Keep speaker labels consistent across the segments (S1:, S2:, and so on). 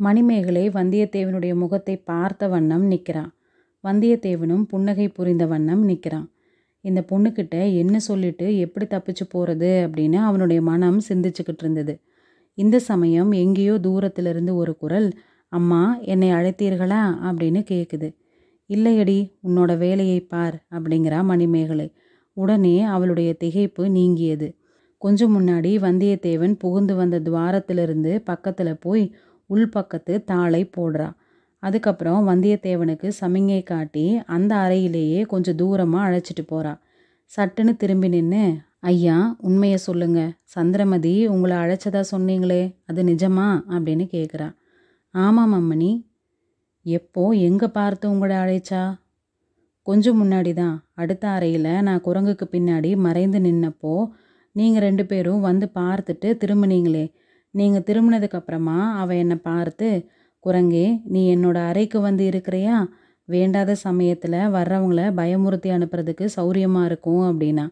S1: மணிமேகலை வந்தியத்தேவனுடைய முகத்தை பார்த்த வண்ணம் நிற்கிறான். வந்தியத்தேவனும் புன்னகை புரிந்த வண்ணம் நிற்கிறான். இந்த பொண்ணுக்கிட்ட என்ன சொல்லிட்டு எப்படி தப்பிச்சு போகிறது அப்படின்னு அவனுடைய மனம் சிந்திச்சுக்கிட்டு இருந்தது. இந்த சமயம் எங்கேயோ தூரத்திலிருந்து ஒரு குரல் அம்மா என்னை அழைத்தீர்களா? அப்படின்னு கேட்குது இல்லையடி உன்னோட வேலையை பார் அப்படிங்கிறா மணிமேகலை. உடனே அவளுடைய திகைப்பு நீங்கியது. கொஞ்சம் முன்னாடி வந்தியத்தேவன் புகுந்து வந்த துவாரத்திலிருந்து பக்கத்தில் போய் உள்பக்கத்து தாளை போடுறா. அதுக்கப்புறம் வந்தியத்தேவனுக்கு சமிங்கை காட்டி அந்த அறையிலேயே கொஞ்சம் தூரமாக அழைச்சிட்டு போறா. சட்டுன்னு திரும்பி நின்று ஐயா உண்மையை சொல்லுங்க. சந்திரமதி உங்களை அழைச்சதா சொன்னீங்களே அது நிஜமா? அப்படின்னு கேட்குறா ஆமாம் அம்மணி எப்போ? எங்கே பார்த்து உங்களை அழைச்சா? கொஞ்சம் முன்னாடி தான். அடுத்த அறையில் நான் குரங்குக்கு பின்னாடி மறைந்து நின்னப்போ நீங்கள் ரெண்டு பேரும் வந்து பார்த்துட்டு திரும்பினீங்களே. நீங்கள் திரும்பினதுக்கப்புறமா அவள் என்னை பார்த்து குரங்கே நீ என்னோட அறைக்கு வந்து இருக்கிறியா? வேண்டாத சமயத்தில் வர்றவங்கள பயமுறுத்தி அனுப்புறதுக்கு சௌரியமாக இருக்கும் அப்படின்னா.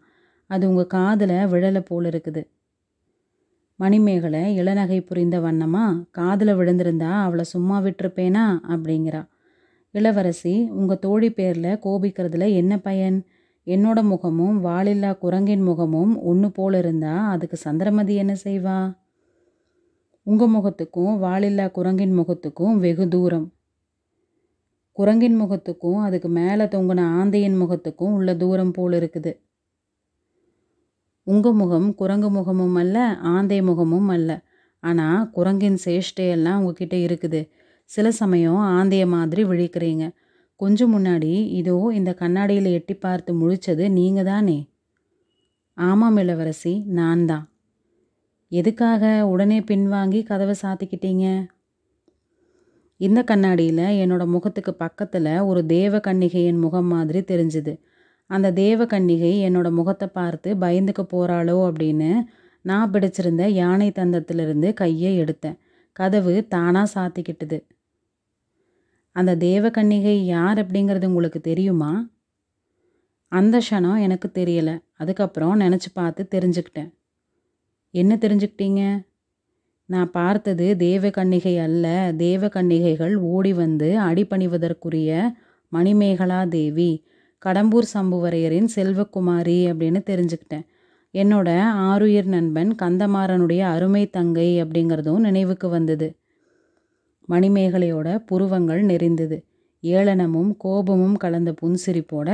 S1: அது உங்கள் காதில் விழலை போல் இருக்குது. மணிமேகலை இளநகை புரிந்த வண்ணமாக காதில் விழுந்திருந்தா அவளை சும்மா விட்டுருப்பேனா? அப்படிங்கிறா. இளவரசி உங்கள் தோழி பேரில் கோபிக்கிறதுல என்ன பயன்? என்னோட முகமும் வாலில்லா குரங்கின் முகமும் ஒன்று போல் இருந்தால் அதுக்கு சந்திரமதி என்ன செய்வா? உங்கள் முகத்துக்கும் வாலில்லா குரங்கின் முகத்துக்கும் வெகு தூரம். குரங்கின் முகத்துக்கும் அதுக்கு மேலே தொங்கின ஆந்தையின் முகத்துக்கும் உள்ள தூரம் போல் இருக்குது. உங்கள் முகம் குரங்கு முகமும் அல்ல ஆந்தை முகமும் அல்ல. ஆனால் குரங்கின் சேஷ்டையெல்லாம் உங்ககிட்ட இருக்குது. சில சமயம் ஆந்தைய மாதிரி விழிக்கிறீங்க. கொஞ்சம் முன்னாடி இதோ இந்த கண்ணாடியில் எட்டி பார்த்து முழிச்சது நீங்கள் தானே ஆமாம் இளவரசி நான் தான் எதுக்காக உடனே பின்வாங்கி கதவை சாத்திக்கிட்டீங்க? இந்த கண்ணாடியில் என்னோட முகத்துக்கு பக்கத்தில் ஒரு தேவ கன்னிகையின் முகம் மாதிரி தெரிஞ்சுது. அந்த தேவ கன்னிகை என்னோட முகத்தை பார்த்து பயந்துக்க போகிறாளோ அப்படின்னு நான் பிடிச்சிருந்த யானை தந்தத்திலிருந்து கையை எடுத்தேன். கதவு தானாக சாத்திக்கிட்டுது. அந்த தேவ கன்னிகை யார் அப்படிங்கிறது உங்களுக்கு தெரியுமா? அந்த க்ஷணம் எனக்கு தெரியலை. அதுக்கப்புறம் நினச்சி பார்த்து தெரிஞ்சுக்கிட்டேன். என்ன தெரிஞ்சுக்கிட்டீங்க? நான் பார்த்தது தேவ கன்னிகை அல்ல. தேவ கன்னிகைகள் ஓடி வந்து அடிபணிவதற்குரிய மணிமேகலா தேவி கடம்பூர் சம்புவரையரின் செல்வகுமாரி அப்படின்னு தெரிஞ்சுக்கிட்டேன். என்னோட ஆருயிர் நண்பன் கந்தமாறனுடைய அருமை தங்கை அப்படிங்கிறதும் நினைவுக்கு வந்தது. மணிமேகலையோட புருவங்கள் நெறிந்தது ஏளனமும் கோபமும் கலந்த புன்சிரிப்போட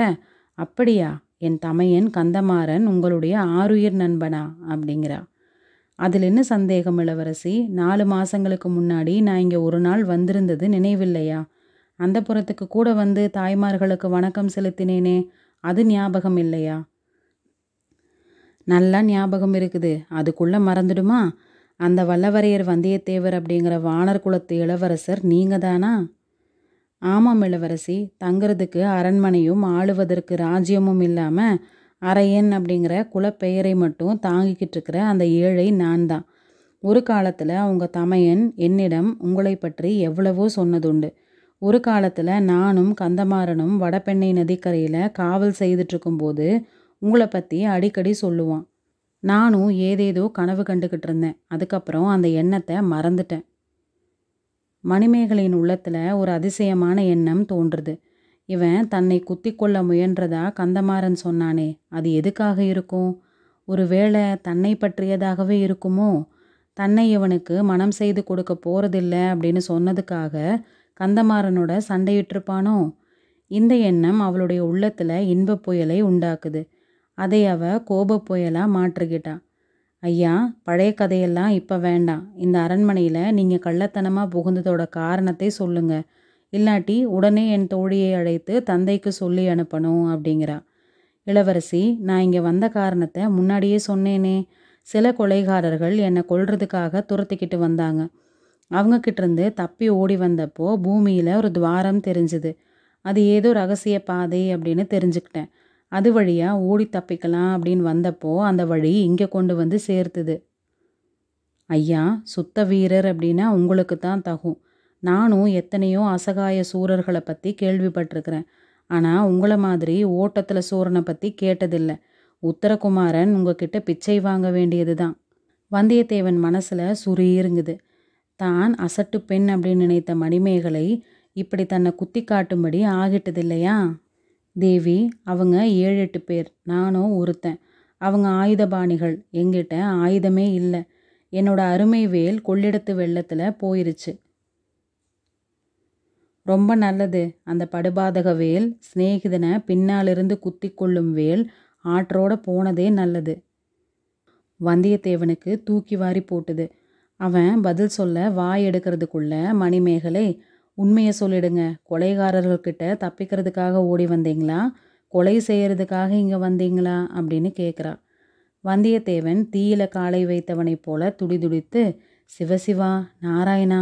S1: அப்படியா என் தமையன் கந்தமாறன் உங்களுடைய ஆருயிர் நண்பனா? அப்படிங்கிறா. அதில் என்ன சந்தேகம் இளவரசி? நாலு மாதங்களுக்கு முன்னாடி நான் இங்கே ஒரு நாள் வந்திருந்தது நினைவில்லையா? அந்த புறத்துக்கு கூட வந்து தாய்மார்களுக்கு வணக்கம் செலுத்தினேனே அது ஞாபகம் இல்லையா? நல்லா ஞாபகம் இருக்குது. அதுக்குள்ளே மறந்துடுமா? அந்த வல்லவரையர் வந்தியத்தேவர் அப்படிங்கிற வானர் குலத்து இளவரசர் நீங்கள் தானா? ஆமாம் இளவரசி. தங்குறதுக்கு அரண்மனையும் ஆளுவதற்கு ராஜ்யமும் இல்லாமல் அரையன் அப்படிங்கிற குலப்பெயரை மட்டும் தாங்கிக்கிட்டு இருக்கிற அந்த ஏழை நான் தான் ஒரு காலத்தில் அவங்க தமையன் என்னிடம் உங்களை பற்றி எவ்வளவோ சொன்னதுண்டு. ஒரு காலத்தில் நானும் கந்தமாறனும் வடபெண்ணை நதிக்கரையில் காவல் செய்துட்ருக்கும்போது உங்களை பற்றி அடிக்கடி சொல்லுவான். நானும் ஏதேதோ கனவு கண்டுக்கிட்டு இருந்தேன். அதுக்கப்புறம் அந்த எண்ணத்தை மறந்துட்டேன். மணிமேகலையின் உள்ளத்தில் ஒரு அதிசயமான எண்ணம் தோன்றுது. இவன் தன்னை குத்தி கொள்ள முயன்றதா கந்தமாறன் சொன்னானே. அது எதுக்காக இருக்கும்? ஒருவேளை தன்னை பற்றியதாகவே இருக்குமோ? தன்னை இவனுக்கு மனம் செய்து கொடுக்க போகிறதில்ல அப்படின்னு சொன்னதுக்காக கந்தமாறனோட சண்டையிட்டிருப்பானோ? இந்த எண்ணம் அவளுடைய உள்ளத்தில் இன்ப புயலை உண்டாக்குது. அதை அவ கோப புயலாக மாற்றுகிட்டா. ஐயா பழைய கதையெல்லாம் இப்போ வேண்டாம். இந்த அரண்மனையில் நீங்கள் கள்ளத்தனமாக புகுந்ததோட காரணத்தை சொல்லுங்கள் இல்லாட்டி உடனே என் தோழியை அழைத்து தந்தைக்கு சொல்லி அனுப்பணும் அப்படிங்கிறா. இளவரசி நான் இங்கே வந்த காரணத்தை முன்னாடியே சொன்னேனே. சில கொலைகாரர்கள் என்னை கொல்றதுக்காக துரத்திக்கிட்டு வந்தாங்க. அவங்கக்கிட்டேருந்து தப்பி ஓடி வந்தப்போ பூமியில் ஒரு துவாரம் தெரிஞ்சுது. அது ஏதோ ரகசிய பாதை அப்படின்னு தெரிஞ்சுக்கிட்டேன். அது வழியாக ஓடி தப்பிக்கலாம் அப்படின்னு வந்தப்போ அந்த வழி இங்கே கொண்டு வந்து சேர்த்துது. ஐயா சுத்த வீரர் அப்படின்னா உங்களுக்கு தான் தகும். நானும் எத்தனையோ அசகாய சூரர்களை பற்றி கேள்விப்பட்டிருக்கிறேன். ஆனால் உங்களை மாதிரி ஓட்டத்தில் சூரனை பற்றி கேட்டதில்லை. உத்தரகுமாரன் உங்ககிட்ட பிச்சை வாங்க வேண்டியது தான் வந்தியத்தேவன் மனசில் சுரீருங்குது தான் அசட்டு பெண் அப்படின்னு நினைத்த மணிமேகலை இப்படி தன்னை குத்தி காட்டும்படி ஆகிட்டது இல்லையா? தேவி அவங்க ஏழு எட்டு பேர். நானும் ஒருத்தன். அவங்க ஆயுதபாணிகள். எங்கிட்ட ஆயுதமே இல்லை. என்னோட அருமை வேல் கொள்ளிடத்து வெள்ளத்தில் போயிருச்சு. ரொம்ப நல்லது. அந்த படுபாதக வேல் சிநேகிதனை பின்னாலிருந்து குத்தி கொள்ளும் வேல் ஆற்றோட போனதே நல்லது. வந்தியத்தேவனுக்கு தூக்கி வாரி போட்டுது. அவன் பதில் சொல்ல வாய் எடுக்கிறதுக்குள்ள மணிமேகலை உண்மையை சொல்லிடுங்க. கொலைகாரர்கள்கிட்ட தப்பிக்கிறதுக்காக ஓடி வந்தீங்களா? கொலை செய்கிறதுக்காக இங்கே வந்தீங்களா? அப்படின்னு கேட்குறா வந்தியத்தேவன் தீயில காலை வைத்தவனைப் போல துடிதுடித்து சிவசிவா நாராயணா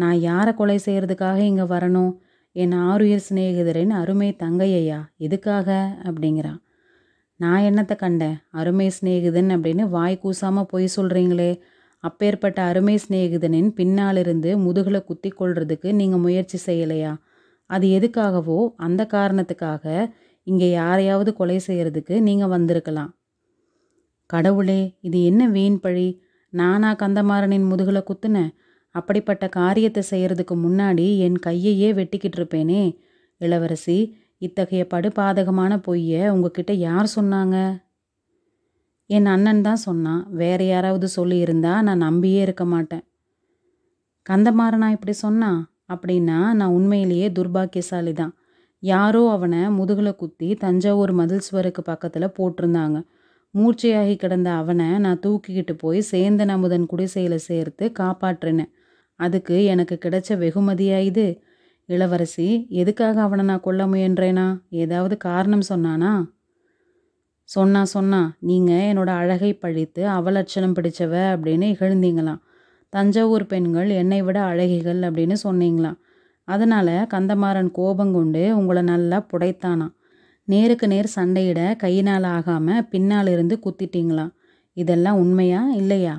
S1: நான் யாரை கொலை செய்கிறதுக்காக இங்கே வரணும்? என் ஆறுயிர் சிநேகிதரின் அருமை தங்கையா எதுக்காக? அப்படிங்கிறான் நான் என்னத்தை கண்டேன்? அருமை சிநேகிதன் அப்படின்னு வாய் கூசாமல் பொய் சொல்கிறீங்களே அப்பேற்பட்ட அருமை சிநேகிதனின் பின்னாலிருந்து முதுகில் குத்தி கொள்றதுக்கு நீங்கள் முயற்சி செய்யலையா? அது எதுக்காகவோ அந்த காரணத்துக்காக இங்கே யாரையாவது கொலை செய்கிறதுக்கு நீங்கள் வந்திருக்கலாம். கடவுளே இது என்ன வீண் பழி? நானா கந்தமாறனின் முதுகில் குத்துனேன்? அப்படிப்பட்ட காரியத்தை செய்யறதுக்கு முன்னாடி என் கையையே வெட்டிக்கிட்டு இருப்பேனே. இளவரசி இத்தகைய படுபாதகமான பொய்யை உங்ககிட்ட யார் சொன்னாங்க? என் அண்ணன் தான் சொன்னான். வேற யாராவது சொல்லியிருந்தா நான் நம்பியே இருக்க மாட்டேன். கந்தமாறனா இப்படி சொன்னான் அப்படின்னா நான் உண்மையிலேயே துர்பாக்கியசாலி தான். யாரோ அவனை முதுகில் குத்தி தஞ்சாவூர் மதில் சுவருக்கு பக்கத்தில் போட்டிருந்தாங்க. மூர்ச்சையாகி கிடந்த அவனை நான் தூக்கிக்கிட்டு போய் சேந்தன் அமுதன் குடிசையில் சேர்த்து காப்பாற்றினேன். அதுக்கு எனக்கு கிடைச்ச வெகுமதியா இது இளவரசி எதுக்காக அவனை நான் கொல்ல முயன்றேனா? ஏதாவது காரணம் சொன்னானா? சொன்னா சொன்னா நீங்கள் என்னோட அழகை பழித்து அவலட்சணம் பிடிச்சவ அப்படின்னு இகழ்ந்தீங்களாம். தஞ்சாவூர் பெண்கள் என்னை விட அழகிகள் அப்படின்னு சொன்னீங்களாம். அதனால் கந்தமாறன் கோபம் கொண்டு உங்களை நல்லா புடைத்தானாம். நேருக்கு நேர் சண்டையிட கையினால் ஆகாமல் பின்னால் இருந்து குத்திட்டீங்களாம். இதெல்லாம் உண்மையா இல்லையா?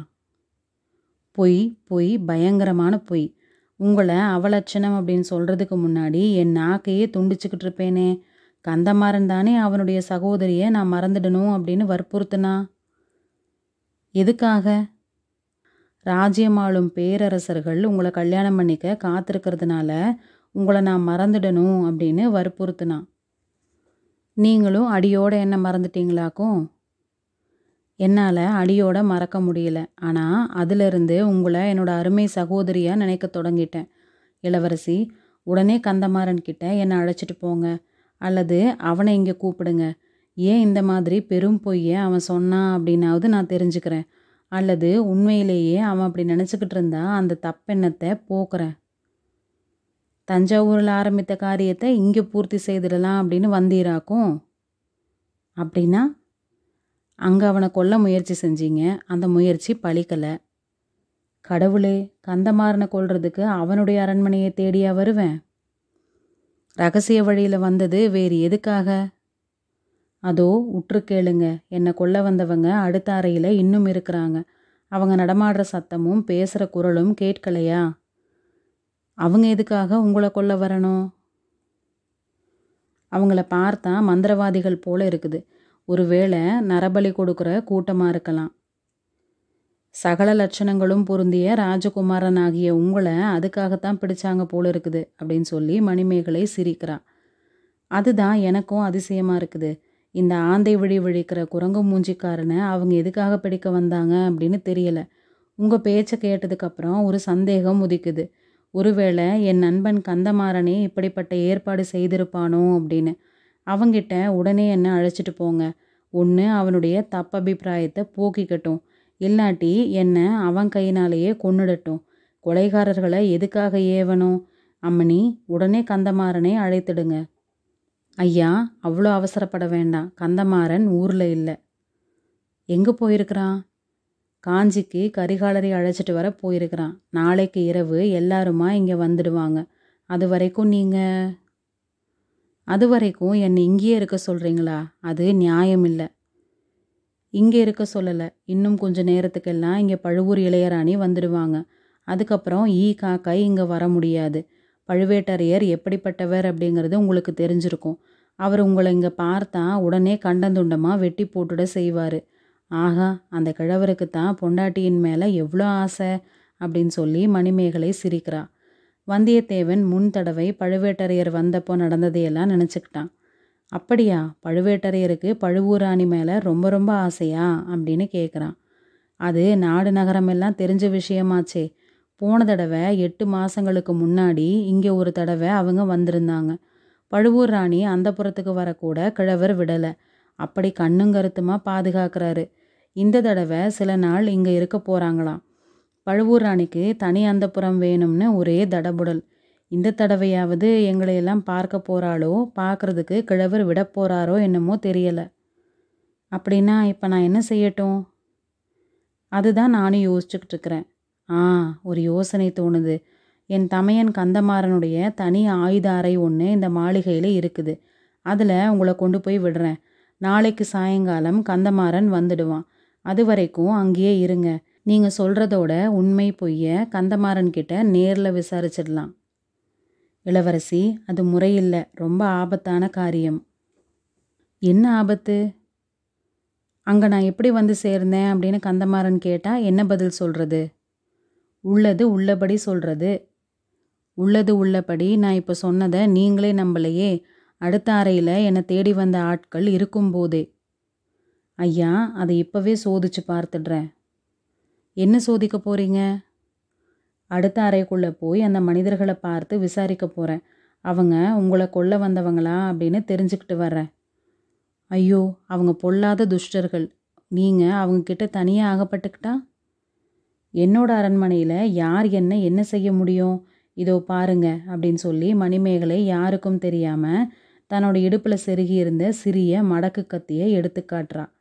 S1: பொய் பொய் பயங்கரமான பொய். உங்களை அவலட்சணம் அப்படின்னு சொல்கிறதுக்கு முன்னாடி என் நாக்கையே துண்டிச்சுக்கிட்டு இருப்பேனே. கந்தமாறன் தானே அவனுடைய சகோதரியை நான் மறந்துடணும் அப்படின்னு வற்புறுத்துனா? எதுக்காக? ராஜ்யமாளும் பேரரசர்கள் உங்களை கல்யாணம் பண்ணிக்க காத்திருக்கிறதுனால உங்களை நான் மறந்துடணும் அப்படின்னு வற்புறுத்துனான் நீங்களும் அடியோட என்ன மறந்துட்டீங்களாக்கும்? என்னால் அடியோட மறக்க முடியல. ஆனால் அதிலிருந்து உங்களை என்னோட அருமை சகோதரியாக நினைக்க தொடங்கிட்டேன். இளவரசி உடனே கந்தமாறன் கிட்ட என்னை அழைச்சிட்டு போங்க. அல்லது அவனை இங்கே கூப்பிடுங்க. ஏன் இந்த மாதிரி பெரும் பொய்யை அவன் சொன்னான் அப்படின்னாவது நான் தெரிஞ்சுக்கிறேன். அல்லது உண்மையிலேயே அவன் அப்படி நினச்சிக்கிட்டு இருந்தா அந்த தப்பெண்ணத்தை போக்குறேன். தஞ்சாவூரில் ஆரம்பித்த காரியத்தை இங்கே பூர்த்தி செய்திடலாம் அப்படின்னு வந்தீராக்கும்? அப்படின்னா அங்கே அவனை கொல்ல முயற்சி செஞ்சீங்க. அந்த முயற்சி பழிக்கலை. கடவுளே கந்தமாறனை கொல்றதுக்கு அவனுடைய அரண்மனையை தேடியா வருவேன்? ரகசிய வழியில் வந்தது வேறு எதுக்காக? அதோ உற்று கேளுங்க. என்னை கொல்ல வந்தவங்க அடுத்த அறையில் இன்னும் இருக்கிறாங்க. அவங்க நடமாடுற சத்தமும் பேசுகிற குரலும் கேட்கலையா? அவங்க எதுக்காக உங்களை கொல்ல வரணும்? அவங்கள பார்த்தா மந்திரவாதிகள் போல இருக்குது. ஒருவேளை நரபலி கொடுக்குற கூட்டமாக இருக்கலாம். சகல லட்சணங்களும் பொருந்திய ராஜகுமாரன் ஆகிய உங்களை அதுக்காகத்தான் பிடிச்சாங்க போல இருக்குது அப்படின்னு சொல்லி மணிமேகலை சிரிக்கிறா. அதுதான் எனக்கும் அதிசயமாக இருக்குது. இந்த ஆந்தை விழி விழிக்கிற குரங்கு மூஞ்சிக்காரனை அவங்க எதுக்காக பிடிக்க வந்தாங்க அப்படின்னு தெரியல. உங்கள் பேச்சை கேட்டதுக்கப்புறம் ஒரு சந்தேகம் உதிக்குது. ஒருவேளை என் நண்பன் கந்தமாறனே இப்படிப்பட்ட ஏற்பாடு செய்திருப்பானோ அப்படின்னு. அவங்கிட்ட உடனே என்னை அழைச்சிட்டு போங்க. ஒன்று அவனுடைய தப்பபிப்பிராயத்தை போக்கிக்கட்டும். இல்லாட்டி என்னை அவன் கையினாலேயே கொன்னுடட்டும். கொலைகாரர்களை எதுக்காக ஏவணும்? அம்மணி உடனே கந்தமாறனை அழைத்திடுங்க. ஐயா அவ்வளோ அவசரப்பட வேண்டாம். கந்தமாறன் ஊரில் இல்லை. எங்கே போயிருக்கிறான்? காஞ்சிக்கு கரிகாலரை அழைச்சிட்டு வர போயிருக்கிறான். நாளைக்கு இரவு எல்லாருமா இங்கே வந்துடுவாங்க. அது வரைக்கும் நீங்கள் அது வரைக்கும் என்னை இங்கேயே இருக்க சொல்கிறீங்களா அது நியாயம் இல்லை இங்கே இருக்க சொல்லலை. இன்னும் கொஞ்ச நேரத்துக்கெல்லாம் இங்கே பழுவூர் இளையராணி வந்துடுவாங்க. அதுக்கப்புறம் ஈ காக்காய் இங்கே வர முடியாது. பழுவேட்டரையர் எப்படிப்பட்டவர் அப்படிங்கிறது உங்களுக்கு தெரிஞ்சிருக்கும். அவர் உங்களை இங்கே பார்த்தா உடனே கண்டந்துண்டமாக வெட்டி போட்டுட செய்வார். ஆகா அந்த கிழவருக்கு தான் பொண்டாட்டியின் மேலே எவ்வளோ ஆசை அப்படின்னு சொல்லி மணிமேகலை சிரிக்கிறா. வந்தியத்தேவன் முன் தடவை பழுவேட்டரையர் வந்தப்போ நடந்ததையெல்லாம் நினச்சிக்கிட்டான். அப்படியா பழுவேட்டரையருக்கு பழுவூராணி மேலே ரொம்ப ரொம்ப ஆசையா? அப்படின்னு கேட்குறான் அது நாடு நகரமெல்லாம் தெரிஞ்ச விஷயமாச்சே. போன தடவை எட்டு மாதங்களுக்கு முன்னாடி இங்கே ஒரு தடவை அவங்க வந்திருந்தாங்க. பழுவூர் ராணி அந்த புறத்துக்கு வரக்கூட கிழவர் விடலை. அப்படி கண்ணுங்கருத்துமாக பாதுகாக்கிறாரு. இந்த தடவை சில நாள் இங்கே இருக்க போகிறாங்களாம் பழுவூர் ராணிக்கு தனி அந்தப்புறம் வேணும்னு ஒரே தடபுடல். இந்த தடவையாவது எங்களையெல்லாம் பார்க்க போகிறாளோ பார்க்குறதுக்கு கிழவர் விட போகிறாரோ என்னமோ தெரியலை. அப்படின்னா இப்போ நான் என்ன செய்யட்டும்? அதுதான் நானும் யோசிச்சுக்கிட்டு இருக்கிறேன். ஆ ஒரு யோசனை தோணுது. என் தமையன் கந்தமாறனுடைய தனி ஆயுத அறை ஒன்று இந்த மாளிகையில் இருக்குது. அதில் உங்களை கொண்டு போய் விடுறேன். நாளைக்கு சாயங்காலம் கந்தமாறன் வந்துடுவான். அது வரைக்கும் அங்கேயே இருங்க. நீங்கள் சொல்கிறதோட உண்மை பொய்ய கந்தமாறன் கிட்ட நேரில் விசாரிச்சிடலாம். இளவரசி அது முறையில்லை. ரொம்ப ஆபத்தான காரியம். என்ன ஆபத்து? அங்கே நான் எப்படி வந்து சேர்ந்தேன் அப்படின்னு கந்தமாறன் கேட்டால் என்ன பதில் சொல்கிறது உள்ளது உள்ளபடி சொல்கிறது உள்ளது உள்ளபடி நான் இப்போ சொன்னதை நீங்களே நம்பலையே. அடுத்த அறையில் என்னை தேடி வந்த ஆட்கள் இருக்கும்போதே. ஐயா அதை இப்போவே சோதிச்சு பார்த்துடுறேன். என்ன சோதிக்க போகிறீங்க அடுத்த அறைக்குள்ளே போய் அந்த மனிதர்களை பார்த்து விசாரிக்க போகிறேன் அவங்க உங்களை கொல்ல வந்தவங்களா அப்படின்னு தெரிஞ்சுக்கிட்டு வர்றேன். ஐயோ அவங்க பொல்லாத துஷ்டர்கள். நீங்கள் அவங்கக்கிட்ட தனியாக ஆகப்பட்டுக்கிட்டா? என்னோட அரண்மனையில் யார் என்ன என்ன செய்ய முடியும்? இதோ பாருங்க அப்படின்னு சொல்லி மணிமேகலை யாருக்கும் தெரியாமல் தன்னோட இடுப்பில் செருகி இருந்த சிறிய மடக்கு கத்தியை எடுத்து காட்டுறான்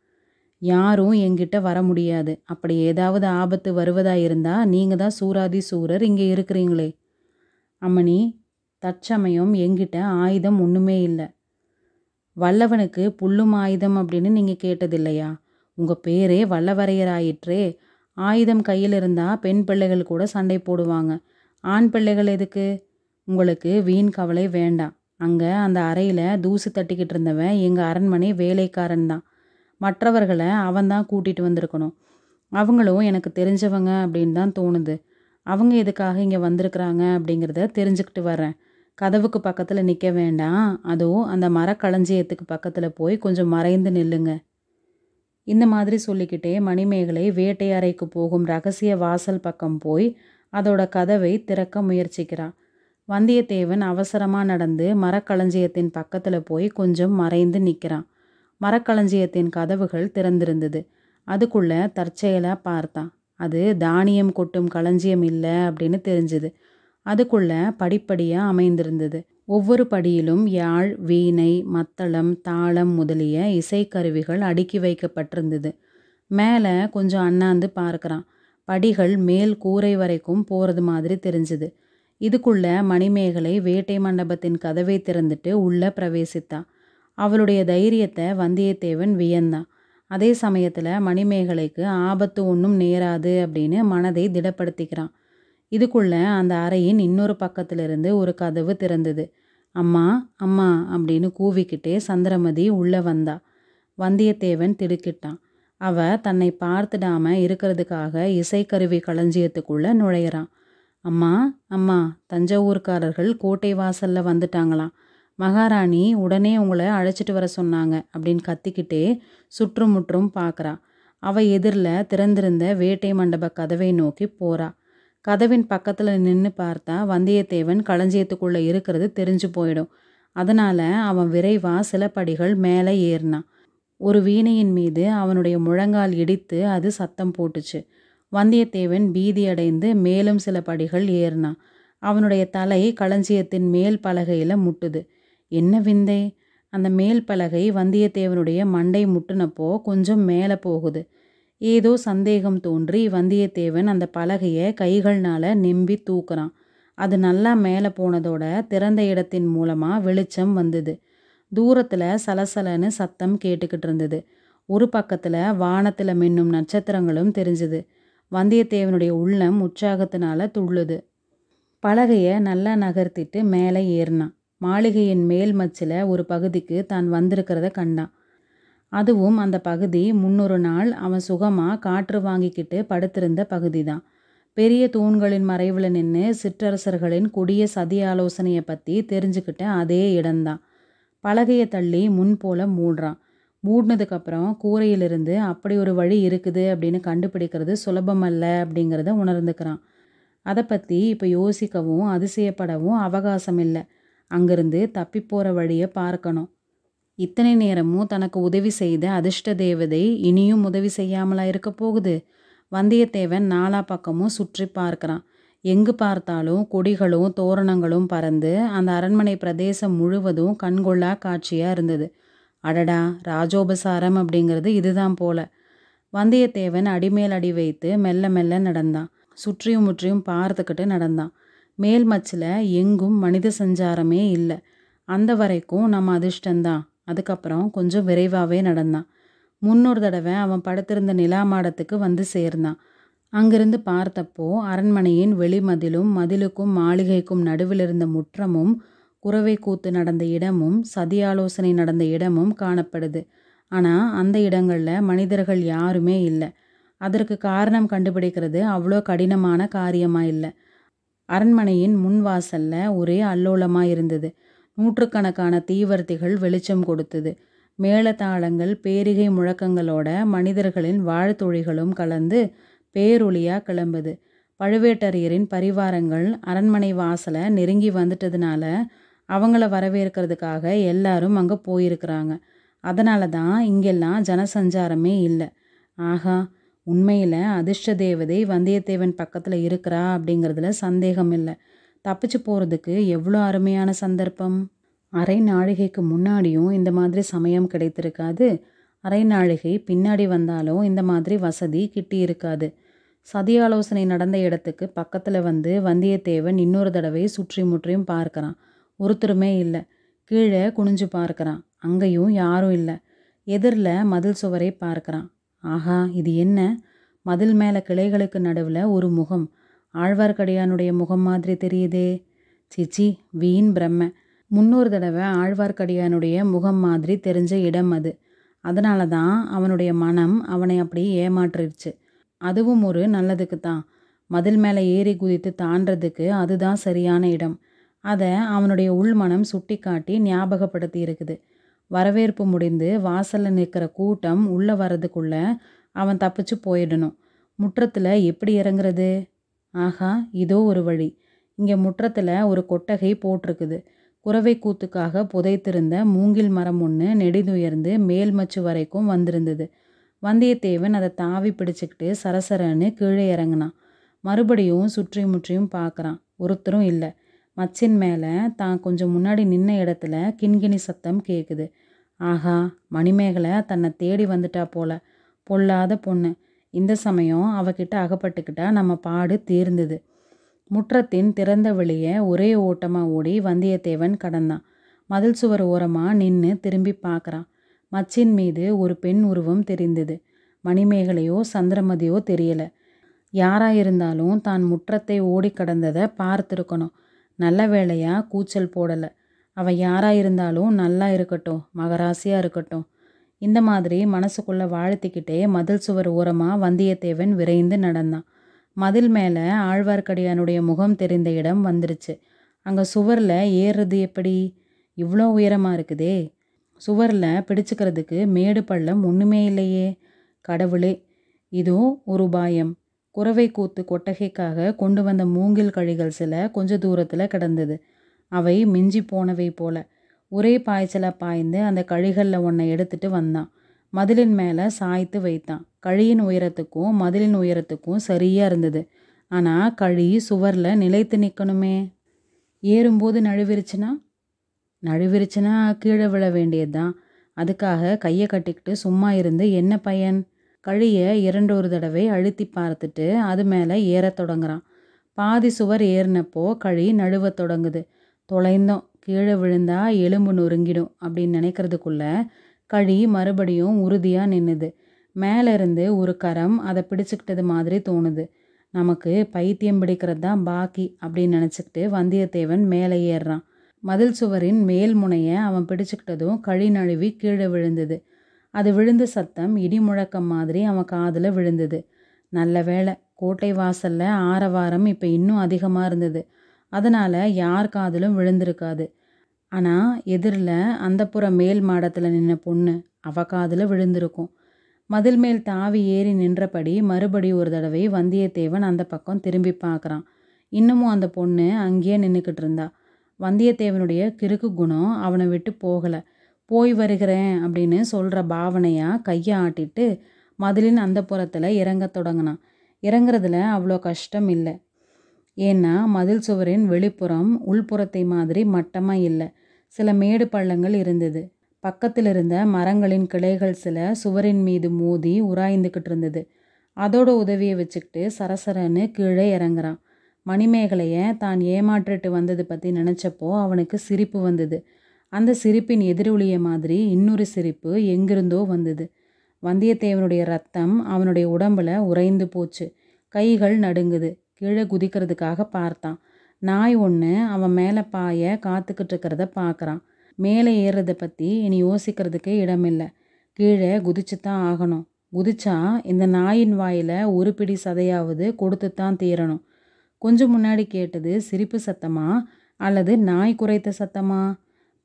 S1: யாரும் என்கிட்ட வர முடியாது. அப்படி ஏதாவது ஆபத்து வருவதா இருந்தால் நீங்கள் தான் சூராதி சூரர் இங்கே இருக்கிறீங்களே. அம்மணி தற்சமயம் எங்கிட்ட ஆயுதம் ஒன்றுமே இல்லை. வல்லவனுக்கு புல்லும் ஆயுதம் அப்படின்னு நீங்கள் கேட்டதில்லையா? உங்கள் பேரே வல்லவரையர் ஆயிற்றே ஆயுதம் கையில் இருந்தால் பெண் பிள்ளைகள் கூட சண்டை போடுவாங்க. ஆண் பிள்ளைகள் எதுக்கு? உங்களுக்கு வீண் கவலை வேண்டாம். அங்கே அந்த அறையில் தூசு தட்டிக்கிட்டு இருந்தவன் எங்கள் அரண்மனை வேலைக்காரன் தான். மற்றவர்களை அவன் தான் கூட்டிகிட்டு வந்திருக்கணும். அவங்களும் எனக்கு தெரிஞ்சவங்க அப்படின்னு தான் தோணுது. அவங்க எதுக்காக இங்கே வந்திருக்கிறாங்க அப்படிங்கிறத தெரிஞ்சுக்கிட்டு வரேன் கதவுக்கு பக்கத்தில் நிற்க வேண்டாம். அதுவும் அந்த மரக்களஞ்சியத்துக்கு பக்கத்தில் போய் கொஞ்சம் மறைந்து நில்லுங்க. இந்த மாதிரி சொல்லிக்கிட்டே மணிமேகலை வேட்டை அறைக்கு போகும் ரகசிய வாசல் பக்கம் போய் அதோட கதவை திறக்க முயற்சிக்கிறான் வந்தியத்தேவன் அவசரமாக நடந்து மரக்களஞ்சியத்தின் பக்கத்தில் போய் கொஞ்சம் மறைந்து நிற்கிறான் மரக்களஞ்சியத்தின் கதவுகள் திறந்திருந்தது. அதுக்குள்ள தற்செயலாக பார்த்தான் அது தானியம் கொட்டும் களஞ்சியம் இல்லை அப்படின்னு தெரிஞ்சுது. அதுக்குள்ள படிப்படியாக அமைந்திருந்தது. ஒவ்வொரு படியிலும் யாழ் வீணை மத்தளம் தாளம் முதலிய இசைக்கருவிகள் அடுக்கி வைக்கப்பட்டிருந்தது. மேலே கொஞ்சம் அண்ணாந்து பார்க்குறான். படிகள் மேல் கூரை வரைக்கும் போகிறது மாதிரி தெரிஞ்சுது. இதுக்குள்ள மணிமேகலை வேட்டை மண்டபத்தின் கதவை திறந்துட்டு உள்ளே பிரவேசித்தான் அவளுடைய தைரியத்தை வந்தியத்தேவன் வியந்தான். அதே சமயத்தில் மணிமேகலைக்கு ஆபத்து ஒன்றும் நேராது அப்படின்னு மனதை திடப்படுத்திக்கிறான். இதுக்குள்ள அந்த அறையின் இன்னொரு பக்கத்திலிருந்து ஒரு கதவு திறந்தது. அம்மா அம்மா அப்படின்னு கூவிக்கிட்டே சந்திரமதி உள்ளே வந்தா. வந்தியத்தேவன் திடுக்கிட்டான். அவ தன்னை பார்த்துடாம இருக்கிறதுக்காக இசைக்கருவி களஞ்சியத்துக்குள்ளே நுழையிறான். அம்மா அம்மா தஞ்சாவூர்காரர்கள் கோட்டை வாசல்ல வந்துட்டாங்களாம். மகாராணி உடனே உங்களை அழைச்சிட்டு வர சொன்னாங்க அப்படின்னு கத்திக்கிட்டே சுற்றுமுற்றும் பார்க்குறா. அவள் எதிரில் திறந்திருந்த வேட்டை மண்டப கதவை நோக்கி போகிறா கதவின் பக்கத்தில் நின்று பார்த்தா வந்தியத்தேவன் களஞ்சியத்துக்குள்ளே இருக்கிறது தெரிஞ்சு போயிடும். அதனால் அவன் விரைவாக சில படிகள் மேலே ஏறினான். ஒரு வீணையின் மீது அவனுடைய முழங்கால் இடித்து அது சத்தம் போட்டுச்சு. வந்தியத்தேவன் பீதி அடைந்து மேலும் சில படிகள் ஏறினான். அவனுடைய தலை களஞ்சியத்தின் மேல் பலகையில் முட்டுது. என்ன விந்தை? அந்த மேல் பலகை வந்தியத்தேவனுடைய மண்டை முட்டுனப்போ கொஞ்சம் மேலே போகுது. ஏதோ சந்தேகம் தோன்றி வந்தியத்தேவன் அந்த பலகையை கைகள்னால நெம்பி தூக்குறான். அது நல்லா மேலே போனதோட திறந்த இடத்தின் மூலமாக வெளிச்சம் வந்தது. தூரத்தில் சலசலன்னு சத்தம் கேட்டுக்கிட்டு இருந்தது. ஒரு பக்கத்தில் வானத்தில் மின்னும் நட்சத்திரங்களும் தெரிஞ்சுது. வந்தியத்தேவனுடைய உள்ளம் உற்சாகத்தினால துள்ளுது. பலகையை நல்லா நகர்த்திட்டு மேலே ஏறினான். மாளிகையின் மேல் மச்சில் ஒரு பகுதிக்கு தான் வந்திருக்கிறத கண்டான் அதுவும் அந்த பகுதி முன்னொரு நாள் அவன் சுகமாக காற்று வாங்கிக்கிட்டு படுத்திருந்த பகுதி தான் பெரிய தூண்களின் மறைவில் நின்று சிற்றரசர்களின் கொடிய சதி ஆலோசனையை பற்றி தெரிஞ்சுக்கிட்ட அதே இடம்தான் பலகையை தள்ளி முன் போல மூடுறான் மூடினதுக்கப்புறம் கூரையிலிருந்து அப்படி ஒரு வழி இருக்குது அப்படின்னு கண்டுபிடிக்கிறது சுலபமல்ல அப்படிங்கிறத உணர்ந்துக்கிறான். அதை பற்றி இப்போ யோசிக்கவும் அதிசயப்படவும் அவகாசம் இல்லை. அங்கிருந்து தப்பி போகிற வழியை பார்க்கணும். இத்தனை நேரமும் தனக்கு உதவி செய்த அதிர்ஷ்ட தேவதை இனியும் உதவி செய்யாமலா இருக்க போகுது? வந்தியத்தேவன் நாலா பக்கமும் சுற்றி பார்க்குறான். எங்கு பார்த்தாலும் கொடிகளும் தோரணங்களும் பறந்து அந்த அரண்மனை பிரதேசம் முழுவதும் கண்கொள்ளா காட்சியாக இருந்தது. அடடா ராஜோபசாரம் அப்படிங்கிறது இதுதான் போல. வந்தியத்தேவன் அடிமேல் அடி வைத்து மெல்ல மெல்ல நடந்தான். சுற்றியும் முற்றியும் பார்த்துக்கிட்டு நடந்தான். மேல் மச்சில் எங்கும் மனித சஞ்சாரமே இல்லை. அந்த வரைக்கும் நம்ம அதிர்ஷ்டந்தான் அதுக்கப்புறம் கொஞ்சம் விரைவாகவே நடந்தான். முன்னொரு தடவை அவன் படுத்திருந்த நிலா மாடத்துக்கு வந்து சேர்ந்தான். அங்கிருந்து பார்த்தப்போ அரண்மனையின் வெளிமதிலும் மதிலுக்கும் மாளிகைக்கும் நடுவில் இருந்த முற்றமும் குறவை கூத்து நடந்த இடமும் சதி ஆலோசனை நடந்த இடமும் காணப்படுது. ஆனால் அந்த இடங்களில் மனிதர்கள் யாருமே இல்லை. அதற்கு காரணம் கண்டுபிடிக்கிறது அவ்வளோ கடினமான காரியமாக இல்லை. அரண்மனையின் முன் வாசல்ல ஒரே அல்லோலமாக இருந்தது. நூற்றுக்கணக்கான தீவர்த்திகள் வெளிச்சம் கொடுத்தது. மேளதாளங்கள் பேரிகை முழக்கங்களோட மனிதர்களின் வாழ்த்தொழிகளும் கலந்து பேரொளியாக கிளம்புது. பழுவேட்டரையரின் பரிவாரங்கள் அரண்மனை வாசலை நெருங்கி வந்துட்டதுனால அவங்கள வரவேற்கிறதுக்காக எல்லாரும் அங்கே போயிருக்கிறாங்க. அதனால தான் இங்கெல்லாம் ஜனசஞ்சாரமே இல்லை. ஆகா உண்மையில் அதிர்ஷ்ட தேவதை வந்தியத்தேவன் பக்கத்தில் இருக்கிறா அப்படிங்கிறதுல சந்தேகம் இல்லை. தப்பிச்சு போகிறதுக்கு எவ்வளோ அருமையான சந்தர்ப்பம்? அரை நாழிகைக்கு முன்னாடியும் இந்த மாதிரி சமயம் கிடைத்திருக்காது. அரை நாழிகை பின்னாடி வந்தாலும் இந்த மாதிரி வசதி கிட்டி இருக்காது. சதி ஆலோசனை நடந்த இடத்துக்கு பக்கத்தில் வந்து வந்தியத்தேவன் இன்னொரு தடவை சுற்றி முற்றியும் பார்க்குறான். ஒருத்தருமே இல்லை. கீழே குனிஞ்சு பார்க்குறான். அங்கேயும் யாரும் இல்லை. எதிரில் மதில் சுவரை பார்க்குறான். ஆஹா இது என்ன? மதில் மேலே கிளைகளுக்கு நடுவில் ஒரு முகம். ஆழ்வார்க்கடியானுடைய முகம் மாதிரி தெரியுதே. சிச்சி வீண் பிரம்ம. முன்னொரு தடவை ஆழ்வார்க்கடியானுடைய முகம் மாதிரி தெரிஞ்ச இடம் அது. அதனால தான் அவனுடைய மனம் அவனை அப்படி ஏமாற்றிருச்சு அதுவும் ஒரு நல்லதுக்கு தான் மதில் மேலே ஏறி குதித்து தாண்டதுக்கு அதுதான் சரியான இடம். அதை அவனுடைய உள்மனம் சுட்டி காட்டி ஞாபகப்படுத்தி இருக்குது வரவேற்பு முடிந்து வாசலில் நிற்கிற கூட்டம் உள்ளே வர்றதுக்குள்ள அவன் தப்பிச்சு போயிடணும். முற்றத்தில் எப்படி இறங்குறது? ஆஹா இதோ ஒரு வழி. இங்கே முற்றத்தில் ஒரு கொட்டகை போட்டிருக்குது. குறவை கூத்துக்காக புதைத்திருந்த மூங்கில் மரம் ஒன்று நெடிதுயர்ந்து மேல் மச்சு வரைக்கும் வந்திருந்தது. வந்தியத்தேவன் அதை தாவி பிடிச்சிக்கிட்டு சரசரன்னு கீழே இறங்கினான். மறுபடியும் சுற்றி முற்றியும் பார்க்குறான் ஒருத்தரும் இல்லை. மச்சின் மேலே தான் கொஞ்சம் முன்னாடி நின்ன இடத்துல கிண்கிணி சத்தம் கேட்குது ஆஹா மணிமேகலை தன்னை தேடி வந்துட்டா போல. பொல்லாத பொண்ணு. இந்த சமயம் அவகிட்ட அகப்பட்டுக்கிட்டா நம்ம பாடு தீர்ந்தது. முற்றத்தின் திறந்த வெளியே ஒரே ஓட்டமாக ஓடி வந்தியத்தேவன் கடந்தான். மதில் சுவர் ஓரமாக நின்று திரும்பி பார்க்குறான் மச்சின் மீது ஒரு பெண் உருவம் தெரிந்தது. மணிமேகலையோ சந்திரமதியோ தெரியலை. யாராக இருந்தாலும் தான் முற்றத்தை ஓடி கடந்ததை பார்த்துருக்கணும். நல்ல வேளையாக கூச்சல் போடலை. அவள் யாராக இருந்தாலும் நல்லா இருக்கட்டும் மகராசியாக இருக்கட்டும். இந்த மாதிரி மனசுக்குள்ளே வாழ்த்திக்கிட்டே மதில் சுவர் ஓரமாக வந்தியத்தேவன் விரைந்து நடந்தான். மதில் மேலே ஆழ்வார்க்கடியானுடைய முகம் தெரிந்த இடம் வந்துருச்சு. அங்கே சுவரில் ஏறுறது எப்படி? இவ்வளோ உயரமாக இருக்குதே. சுவரில் பிடிச்சுக்கிறதுக்கு மேடு பள்ளம் ஒன்றுமே இல்லையே. கடவுளே இதுவும் ஒரு உபாயம். குறவை கூத்து கொட்டகைக்காக கொண்டு வந்த மூங்கில் கழிகள் சில கொஞ்ச தூரத்தில் கிடந்தது. அவை மிஞ்சி போனவை போல. ஒரே பாய்ச்சலாக பாய்ந்து அந்த கழிகளில் ஒன்றை எடுத்துட்டு வந்தான். மதிலின் மேலே சாய்த்து வைத்தான். கழியின் உயரத்துக்கும் மதிலின் உயரத்துக்கும் சரியாக இருந்தது. ஆனால் கழி சுவரில் நிலைத்து நிற்கணுமே ஏறும்போது நழுவிருச்சுன்னா நழுவிருச்சுன்னா கீழே விழ வேண்டியது தான் அதுக்காக கையை கட்டிக்கிட்டு சும்மா இருந்து என்ன பயன்? கழியை இரண்டு ஒரு தடவை அழுத்தி பார்த்துட்டு அது மேலே ஏறத் தொடங்குறான். பாதி சுவர் ஏறினப்போ கழி நழுவத் தொடங்குது. தொலைந்தோம். கீழே விழுந்தா எலும்பு நொறுங்கிடும் அப்படின்னு நினைக்கிறதுக்குள்ள கழி மறுபடியும் உறுதியாக நின்றுது மேலேருந்து ஒரு கரம் அதை பிடிச்சிக்கிட்டது மாதிரி தோணுது. நமக்கு பைத்தியம் பிடிக்கிறது தான் பாக்கி அப்படின்னு நினச்சிக்கிட்டு வந்தியத்தேவன் மேலே ஏறுறான். மதில் சுவரின் மேல் முனையை அவன் பிடிச்சிக்கிட்டதும் கழி நழுவி கீழே விழுந்தது. அது விழுந்த சத்தம் இடி முழக்கம் மாதிரி அவன் காதில் விழுந்தது. நல்ல வேளை கோட்டை வாசலில் ஆரவாரம் இப்போ இன்னும் அதிகமாக இருந்தது. அதனால் யார் காதிலும் விழுந்திருக்காது. ஆனால் எதிரில் அந்தப்புற மேல் மாடத்தில் நின்ன பொண்ணு அவ காதில் விழுந்திருக்கும். மதில் மேல் தாவி ஏறி நின்றபடி மறுபடி ஒரு தடவை வந்தியத்தேவன் அந்த பக்கம் திரும்பி பார்க்குறான் இன்னமும் அந்த பொண்ணு அங்கேயே நின்றுக்கிட்டு இருந்தா. வந்தியத்தேவனுடைய கிறுக்கு குணம் அவனை விட்டு போகலை. போய் வருகிறேன் அப்படின்னு சொல்கிற பாவனையாக கையை ஆட்டிட்டு மதிலின் அந்த புறத்தில் இறங்க தொடங்கினான். இறங்குறதுல அவ்வளோ கஷ்டம் இல்லை. ஏன்னா மதில் சுவரின் வெளிப்புறம் உள்புறத்தை மாதிரி மட்டமாக இல்லை. சில மேடு பள்ளங்கள் இருந்தது. பக்கத்தில் இருந்த மரங்களின் கிளைகள் சில சுவரின் மீது மோதி உராய்ந்துக்கிட்டு இருந்தது. அதோட உதவியை வச்சுக்கிட்டு சரசரன்னு கீழே இறங்குறான். மணிமேகலையை தான் ஏமாற்றிட்டு வந்தது பற்றி நினச்சப்போ அவனுக்கு சிரிப்பு வந்தது. அந்த சிரிப்பின் எதிரொலிய மாதிரி இன்னொரு சிரிப்பு எங்கிருந்தோ வந்தது. வந்தியத்தேவனுடைய ரத்தம் அவனுடைய உடம்புல உறைந்து போச்சு. கைகள் நடுங்குது. கீழே குதிக்கிறதுக்காக பார்த்தான். நாய் ஒன்று அவன் மேலே பாய காத்துக்கிட்டு இருக்கிறத பார்க்குறான் மேலே ஏறுறதை பற்றி இனி யோசிக்கிறதுக்கே இடமில்லை. கீழே குதிச்சு தான் ஆகணும். குதிச்சா இந்த நாயின் வாயில் ஒரு பிடி சதையாவது கொடுத்து தான் தீரணும். கொஞ்சம் முன்னாடி கேட்டது சிரிப்பு சத்தமா அல்லது நாய் குறைத்த சத்தமா?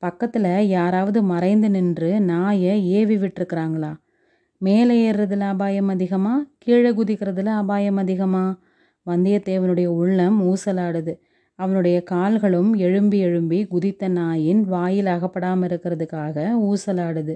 S1: பக்கத்தில் யாராவது மறைந்து நின்று நாயை ஏவி விட்டுருக்குறாங்களா? மேலே ஏறுறதுல அபாயம் அதிகமா? கீழே குதிக்கிறதுல அபாயம் அதிகமா? வந்தியத்தேவனுடைய உள்ளம் ஊசலாடுது. அவனுடைய கால்களும் எழும்பி எழும்பி குதித்த நாயின் வாயில் அகப்படாமல் இருக்கிறதுக்காக ஊசலாடுது.